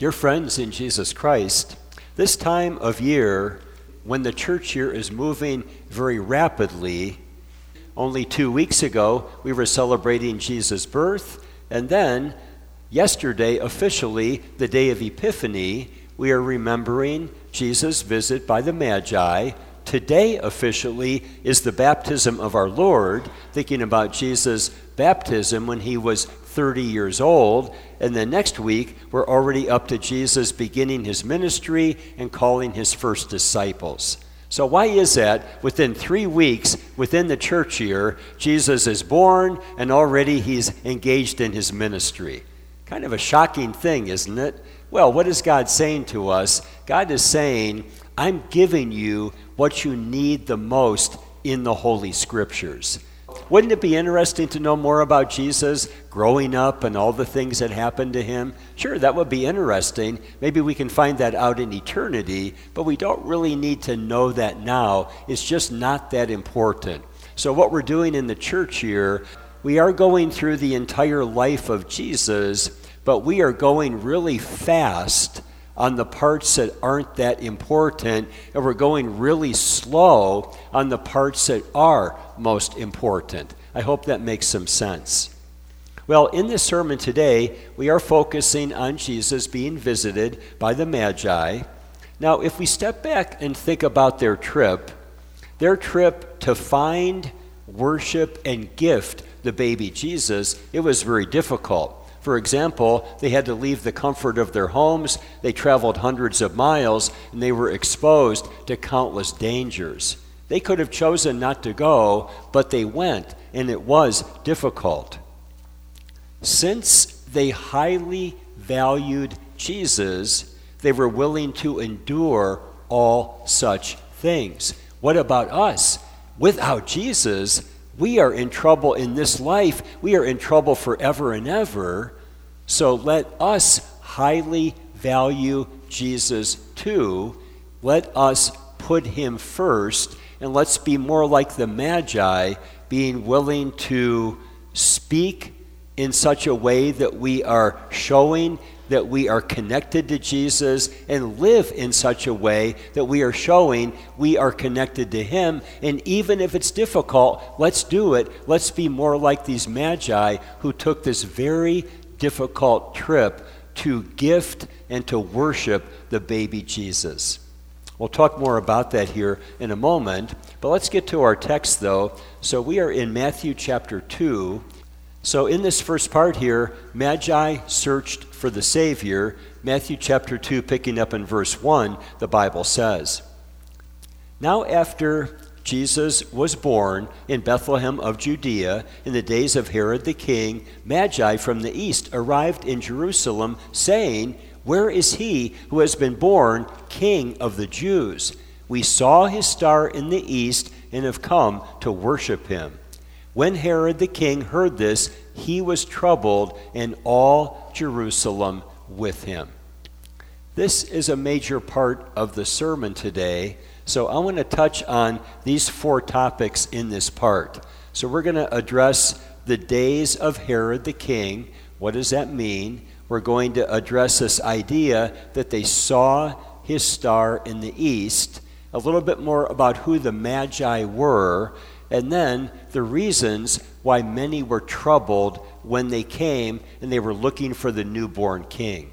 Dear friends in Jesus Christ, this time of year, when the church year is moving very rapidly, only two weeks ago we were celebrating Jesus' birth, and then yesterday, officially, the day of Epiphany, we are remembering Jesus' visit by the Magi. Today, officially, is the baptism of our Lord, thinking about Jesus' baptism when he was 30 years old. And the next week, we're already up to Jesus beginning his ministry and calling his first disciples. So, why is that within three weeks within the church year, Jesus is born and already he's engaged in his ministry? Kind of a shocking thing, isn't it? Well, what is God saying to us? God is saying, I'm giving you what you need the most in the Holy Scriptures. Wouldn't it be interesting to know more about Jesus growing up and all the things that happened to him? Sure, that would be interesting. Maybe we can find that out in eternity, but we don't really need to know that now. It's just not that important. So, what we're doing in the church here, we are going through the entire life of Jesus, but we are going really fast on the parts that aren't that important, and we're going really slow on the parts that are most important. I hope that makes some sense. Well, in this sermon today, we are focusing on Jesus being visited by the Magi. Now, if we step back and think about their trip, their trip to find, worship, and gift the baby Jesus, it was very difficult. For example, they had to leave the comfort of their homes, they traveled hundreds of miles, and they were exposed to countless dangers. They could have chosen not to go, but they went, and it was difficult. Since they highly valued Jesus, they were willing to endure all such things. What about us? Without Jesus, we are in trouble in this life. We are in trouble forever and ever. So let us highly value Jesus too. Let us put him first, and let's be more like the Magi, being willing to speak in such a way that we are showing that we are connected to Jesus and live in such a way that we are showing we are connected to Him. And even if it's difficult, let's do it. Let's be more like these magi who took this very difficult trip to gift and to worship the baby Jesus. We'll talk more about that here in a moment, but let's get to our text though. So we are in Matthew chapter 2. So in this first part here, Magi searched for the Savior. Matthew chapter 2, picking up in verse 1, the Bible says Now, after Jesus was born in Bethlehem of Judea in the days of Herod the king, Magi from the east arrived in Jerusalem, saying, Where is he who has been born King of the Jews? We saw his star in the east and have come to worship him. When Herod the king heard this, he was troubled, and all Jerusalem with him. This is a major part of the sermon today, so I want to touch on these four topics in this part. So we're going to address the days of Herod the king. What does that mean? We're going to address this idea that they saw his star in the east, a little bit more about who the Magi were, and then the reasons why many were troubled when they came and they were looking for the newborn king.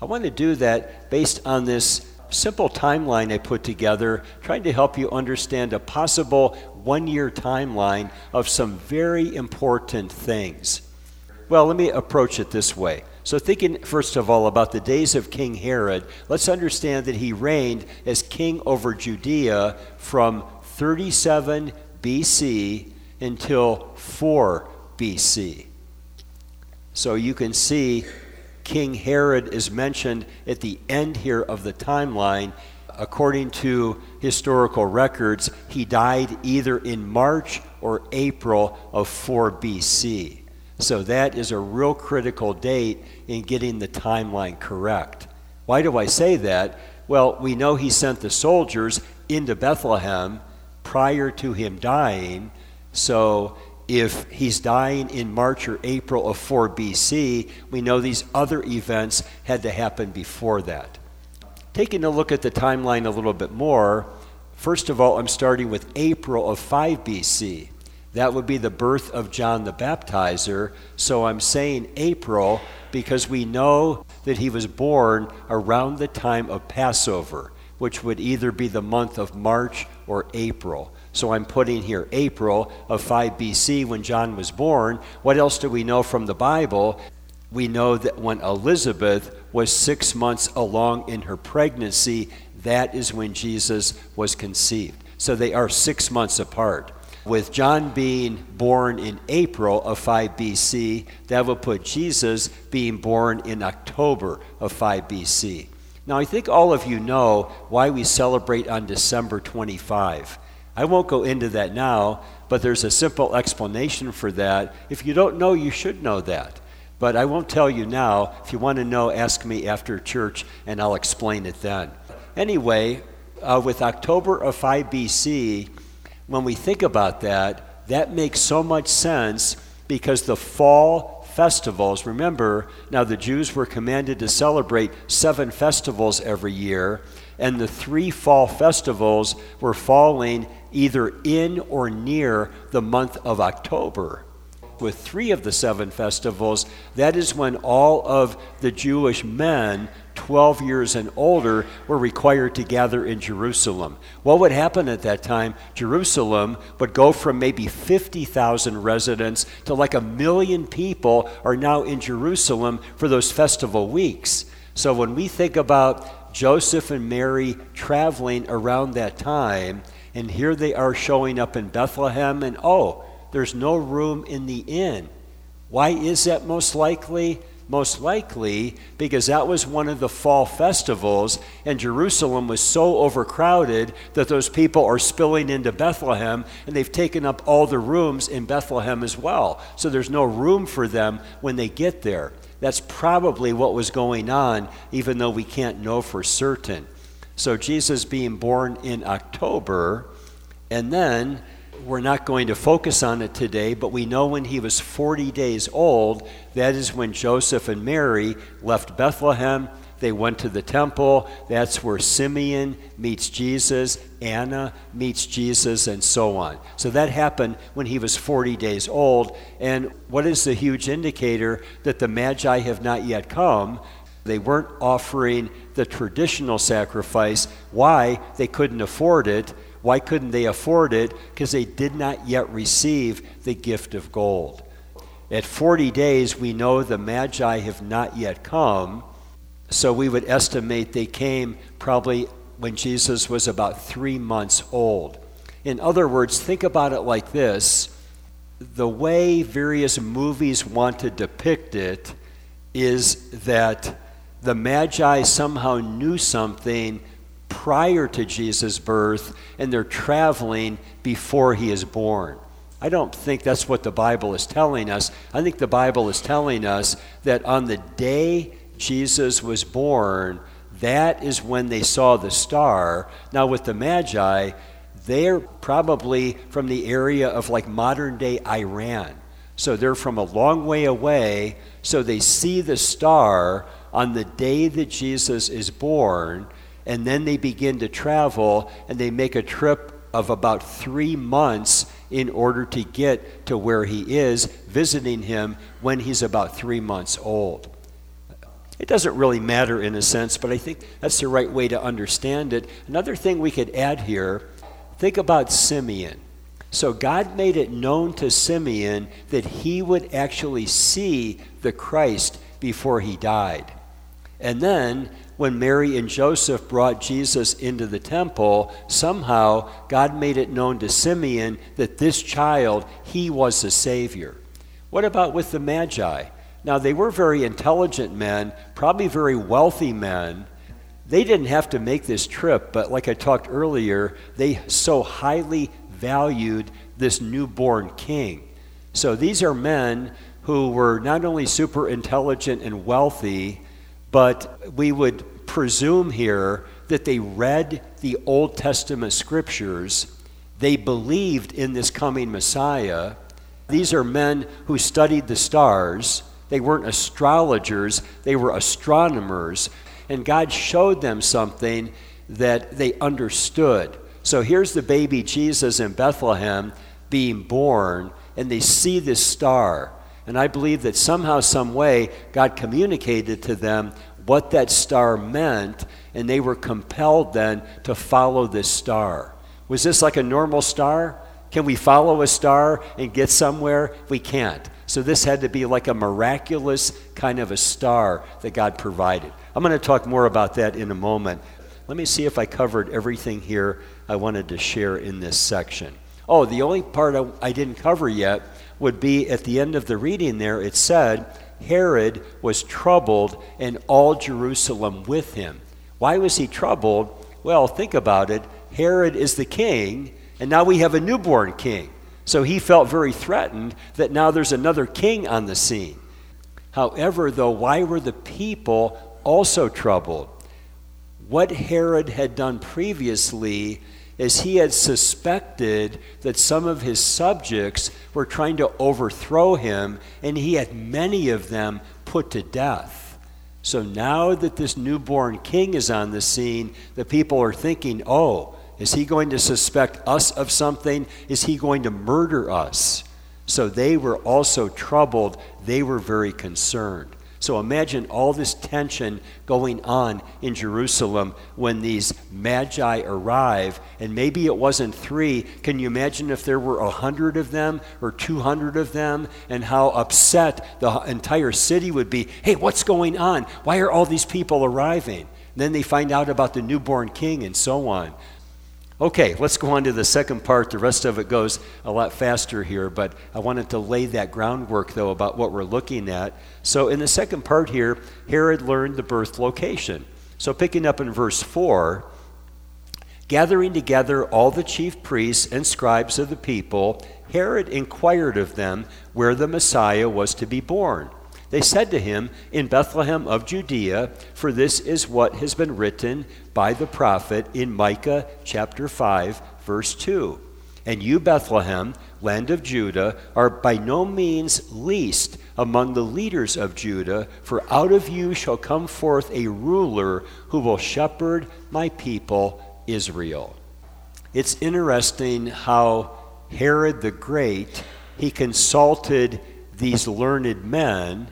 I want to do that based on this simple timeline I put together, trying to help you understand a possible one year timeline of some very important things. Well, let me approach it this way. So, thinking first of all about the days of King Herod, let's understand that he reigned as king over Judea from 37 BC until 4 BC. So you can see King Herod is mentioned at the end here of the timeline. According to historical records, he died either in March or April of 4 BC. So that is a real critical date in getting the timeline correct. Why do I say that? Well, we know he sent the soldiers into Bethlehem prior to him dying. So if he's dying in March or April of 4 BC, we know these other events had to happen before that. Taking a look at the timeline a little bit more, first of all, I'm starting with April of 5 BC. That would be the birth of John the Baptizer. So I'm saying April because we know that he was born around the time of Passover, which would either be the month of March or April. So I'm putting here April of 5 BC when John was born. What else do we know from the Bible? We know that when Elizabeth was six months along in her pregnancy, that is when Jesus was conceived. So they are six months apart. With John being born in April of 5 BC, that would put Jesus being born in October of 5 BC. Now, I think all of you know why we celebrate on December 25. I won't go into that now, but there's a simple explanation for that. If you don't know, you should know that. But I won't tell you now. If you want to know, ask me after church and I'll explain it then. Anyway, uh, with October of 5 BC, when we think about that, that makes so much sense because the fall festivals, remember, now the Jews were commanded to celebrate seven festivals every year, and the three fall festivals were falling either in or near the month of October. With three of the seven festivals, that is when all of the Jewish men 12 years and older were required to gather in Jerusalem. What would happen at that time? Jerusalem would go from maybe 50,000 residents to like a million people are now in Jerusalem for those festival weeks. So when we think about Joseph and Mary traveling around that time, and here they are showing up in Bethlehem, and oh, there's no room in the inn. Why is that most likely? most likely because that was one of the fall festivals, and Jerusalem was so overcrowded that those people are spilling into Bethlehem, and they've taken up all the rooms in Bethlehem as well. So there's no room for them when they get there. That's probably what was going on, even though we can't know for certain. So Jesus being born in October, and then we're not going to focus on it today, but we know when he was 40 days old, that is when Joseph and Mary left Bethlehem. They went to the temple. That's where Simeon meets Jesus, Anna meets Jesus, and so on. So that happened when he was 40 days old. And what is the huge indicator that the Magi have not yet come? They weren't offering the traditional sacrifice. Why? They couldn't afford it why couldn't they afford it? Because they did not yet receive the gift of gold. At 40 days, we know the Magi have not yet come, so we would estimate they came probably when Jesus was about three months old. In other words, think about it like this the way various movies want to depict it is that the Magi somehow knew something prior to Jesus' birth and they're traveling before he is born. I don't think that's what the Bible is telling us. I think the Bible is telling us that on the day Jesus was born, that is when they saw the star. Now, with the Magi, they're probably from the area of like modern day Iran. So they're from a long way away. So they see the star on the day that Jesus is born and then they begin to travel and they make a trip of about three months in order to get to where he is, visiting him when he's about three months old. It doesn't really matter in a sense, but I think that's the right way to understand it. Another thing we could add here think about Simeon. So God made it known to Simeon that he would actually see the Christ before he died. And then when Mary and Joseph brought Jesus into the temple, somehow God made it known to Simeon that this child, he was the Savior. What about with the Magi? Now, they were very intelligent men, probably very wealthy men. They didn't have to make this trip, but like I talked earlier, they so highly valued this newborn king. So these are men who were not only super intelligent and wealthy, but we would presume here that they read the Old Testament scriptures, they believed in this coming Messiah, These are men who studied the stars. They weren't astrologers, they were astronomers. And God showed them something that they understood. So here's the baby Jesus in Bethlehem being born, and they see this star. And I believe that somehow, some way, God communicated to them what that star meant, and they were compelled then to follow this star. Was this like a normal star? Can we follow a star and get somewhere? We can't. So this had to be like a miraculous kind of a star that God provided. I'm going to talk more about that in a moment. Let me see if I covered everything here I wanted to share in this section. Oh, the only part I, I didn't cover yet would be at the end of the reading there, it said, Herod was troubled and all Jerusalem with him. Why was he troubled? Well, think about it. Herod is the king, and now we have a newborn king. So he felt very threatened that now there's another king on the scene. However, though, why were the people also troubled? What Herod had done previously is he had suspected that some of his subjects were trying to overthrow him, and he had many of them put to death. So now that this newborn king is on the scene, the people are thinking, oh, is he going to suspect us of something? Is he going to murder us? So they were also troubled. They were very concerned. So imagine all this tension going on in Jerusalem when these magi arrive, and maybe it wasn't three. Can you imagine if there were a hundred of them or 200 of them, and how upset the entire city would be? Hey, what's going on? Why are all these people arriving? Then they find out about the newborn king and so on. Okay, let's go on to the second part. The rest of it goes a lot faster here, but I wanted to lay that groundwork, though, about what we're looking at. So, in the second part here, Herod learned the birth location. So, picking up in verse 4, gathering together all the chief priests and scribes of the people, Herod inquired of them where the Messiah was to be born. They said to him, In Bethlehem of Judea, for this is what has been written by the prophet in Micah chapter 5, verse 2. And you, Bethlehem, land of Judah, are by no means least among the leaders of Judah, for out of you shall come forth a ruler who will shepherd my people, Israel. It's interesting how Herod the Great, he consulted these learned men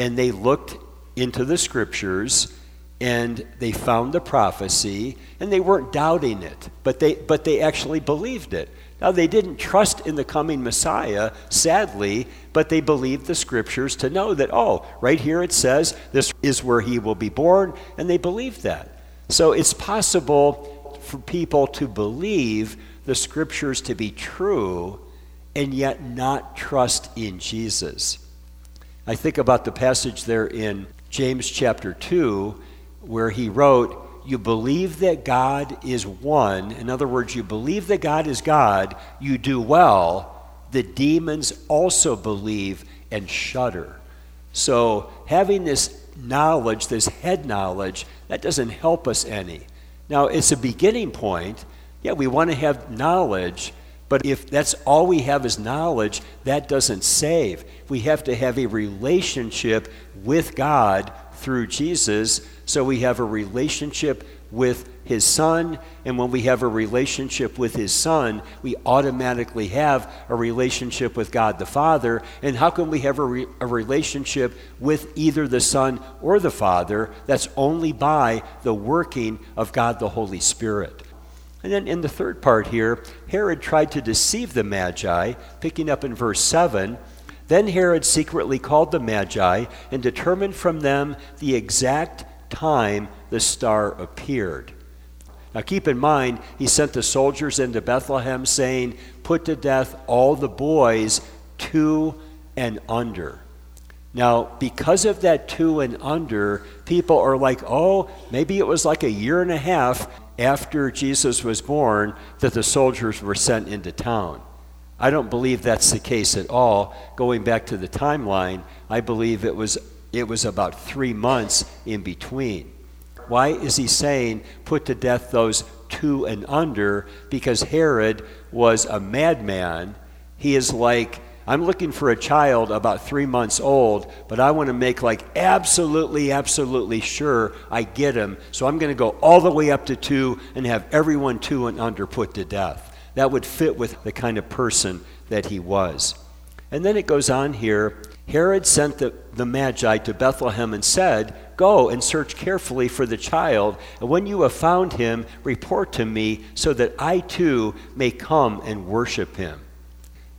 and they looked into the scriptures and they found the prophecy and they weren't doubting it but they but they actually believed it. Now they didn't trust in the coming messiah sadly but they believed the scriptures to know that oh right here it says this is where he will be born and they believed that. So it's possible for people to believe the scriptures to be true and yet not trust in jesus I think about the passage there in James chapter 2 where he wrote, You believe that God is one. In other words, you believe that God is God, you do well. The demons also believe and shudder. So, having this knowledge, this head knowledge, that doesn't help us any. Now, it's a beginning point. Yeah, we want to have knowledge, but if that's all we have is knowledge, that doesn't save. We have to have a relationship with God through Jesus. So we have a relationship with his son. And when we have a relationship with his son, we automatically have a relationship with God the Father. And how can we have a, re- a relationship with either the son or the father? That's only by the working of God the Holy Spirit. And then in the third part here, Herod tried to deceive the Magi, picking up in verse 7. Then Herod secretly called the Magi and determined from them the exact time the star appeared. Now keep in mind, he sent the soldiers into Bethlehem saying, Put to death all the boys two and under. Now, because of that two and under, people are like, oh, maybe it was like a year and a half after Jesus was born that the soldiers were sent into town. I don't believe that's the case at all. Going back to the timeline, I believe it was, it was about three months in between. Why is he saying put to death those two and under? Because Herod was a madman. He is like I'm looking for a child about three months old, but I want to make like absolutely, absolutely sure I get him. So I'm going to go all the way up to two and have everyone two and under put to death. That would fit with the kind of person that he was. And then it goes on here Herod sent the, the Magi to Bethlehem and said, Go and search carefully for the child, and when you have found him, report to me, so that I too may come and worship him.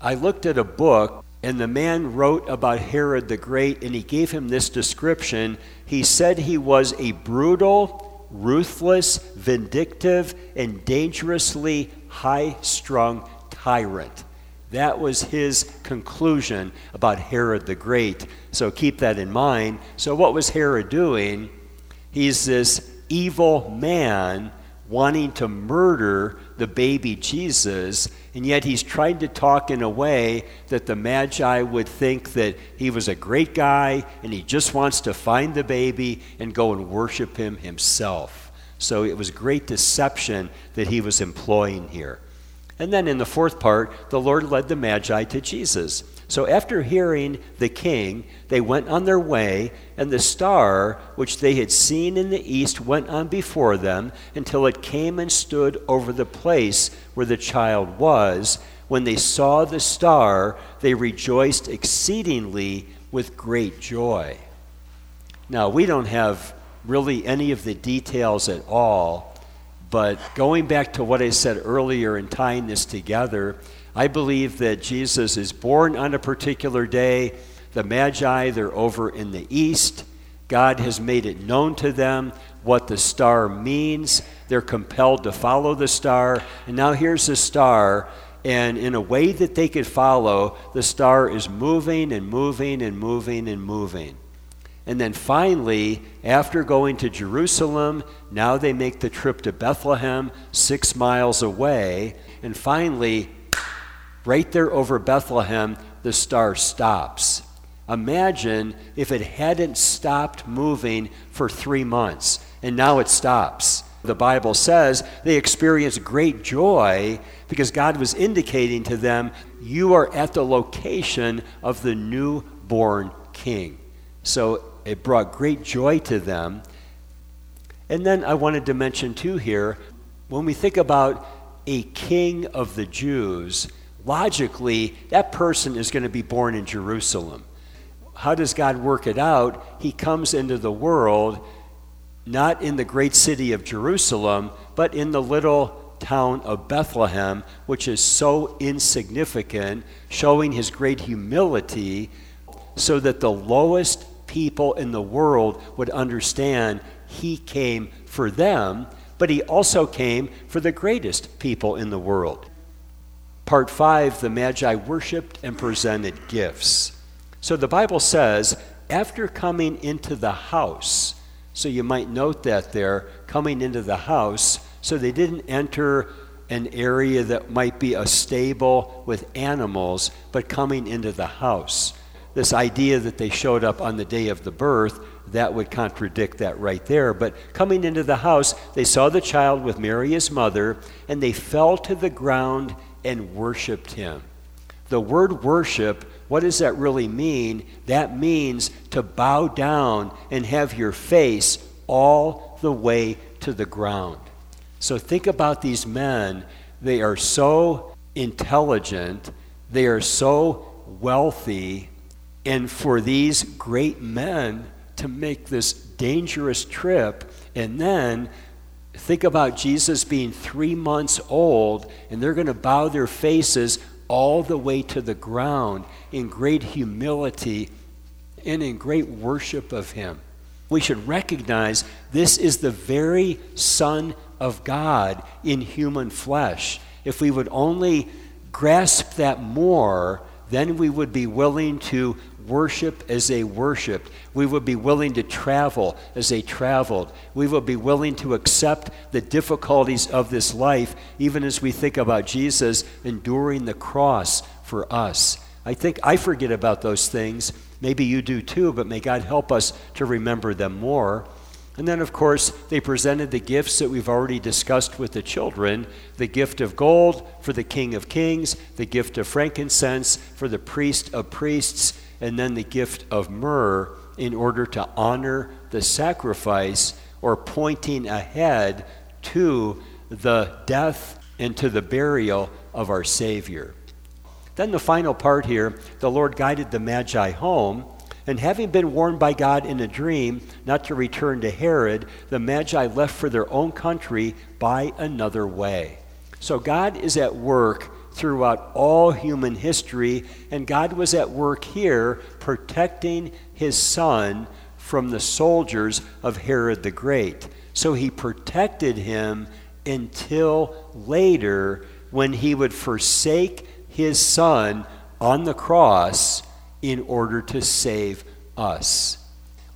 I looked at a book, and the man wrote about Herod the Great, and he gave him this description. He said he was a brutal, ruthless, vindictive, and dangerously high strung tyrant. That was his conclusion about Herod the Great. So keep that in mind. So, what was Herod doing? He's this evil man wanting to murder the baby Jesus, and yet he's trying to talk in a way that the Magi would think that he was a great guy and he just wants to find the baby and go and worship him himself. So it was great deception that he was employing here. And then in the fourth part, the Lord led the Magi to Jesus. So after hearing the king, they went on their way, and the star which they had seen in the east went on before them until it came and stood over the place where the child was. When they saw the star, they rejoiced exceedingly with great joy. Now, we don't have really any of the details at all but going back to what I said earlier and tying this together, I believe that Jesus is born on a particular day. The Magi, they're over in the east. God has made it known to them what the star means. They're compelled to follow the star. And now here's the star. And in a way that they could follow, the star is moving and moving and moving and moving. And then finally, after going to Jerusalem, now they make the trip to Bethlehem, six miles away. And finally, right there over Bethlehem, the star stops. Imagine if it hadn't stopped moving for three months, and now it stops. The Bible says they experienced great joy because God was indicating to them, You are at the location of the newborn king. So it brought great joy to them. And then I wanted to mention, too, here, when we think about a king of the Jews, logically, that person is going to be born in Jerusalem. How does God work it out? He comes into the world not in the great city of Jerusalem, but in the little town of Bethlehem, which is so insignificant, showing his great humility, so that the lowest people in the world would understand he came for them, but he also came for the greatest people in the world. Part 5 the Magi worshiped and presented gifts. So the Bible says, after coming into the house, so you might note that there, coming into the house, so they didn't enter an area that might be a stable with animals, but coming into the house this idea that they showed up on the day of the birth, that would contradict that right there. But coming into the house, they saw the child with Mary, his mother, and they fell to the ground and worshiped him. The word worship, what does that really mean? That means to bow down and have your face all the way to the ground. So think about these men. They are so intelligent, they are so wealthy, and for these great men to make this dangerous trip and then think about Jesus being three months old and they're going to bow their faces all the way to the ground in great humility and in great worship of Him. We should recognize this is the very Son of God in human flesh. If we would only grasp that more, then we would be willing to worship as they worshiped. We would be willing to travel as they traveled. We would be willing to accept the difficulties of this life, even as we think about Jesus enduring the cross for us. I think I forget about those things. Maybe you do too, but may God help us to remember them more. And then, of course, they presented the gifts that we've already discussed with the children the gift of gold for the King of Kings, the gift of frankincense for the priest of priests, and then the gift of myrrh in order to honor the sacrifice or pointing ahead to the death and to the burial of our Savior. Then, the final part here the Lord guided the Magi home and having been warned by God in a dream not to return to Herod, the Magi left for their own country by another way. So God is at work throughout all human history, and God was at work here protecting his son from the soldiers of Herod the Great. So he protected him until later when he would forsake his son on the cross in order to save us.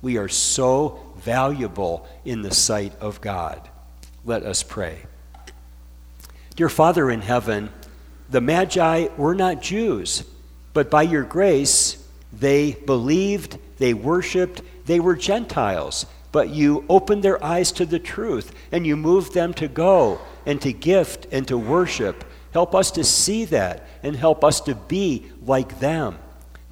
We are so valuable in the sight of God. Let us pray. Dear Father in heaven, the Magi were not Jews, but by your grace, they believed, they worshiped, they were Gentiles. But you opened their eyes to the truth, and you moved them to go and to gift and to worship. Help us to see that and help us to be like them.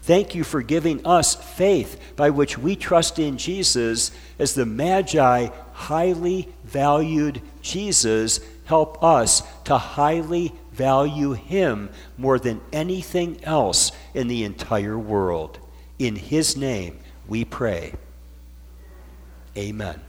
Thank you for giving us faith by which we trust in Jesus as the Magi highly valued Jesus. Help us to highly value him more than anything else in the entire world. In his name we pray. Amen.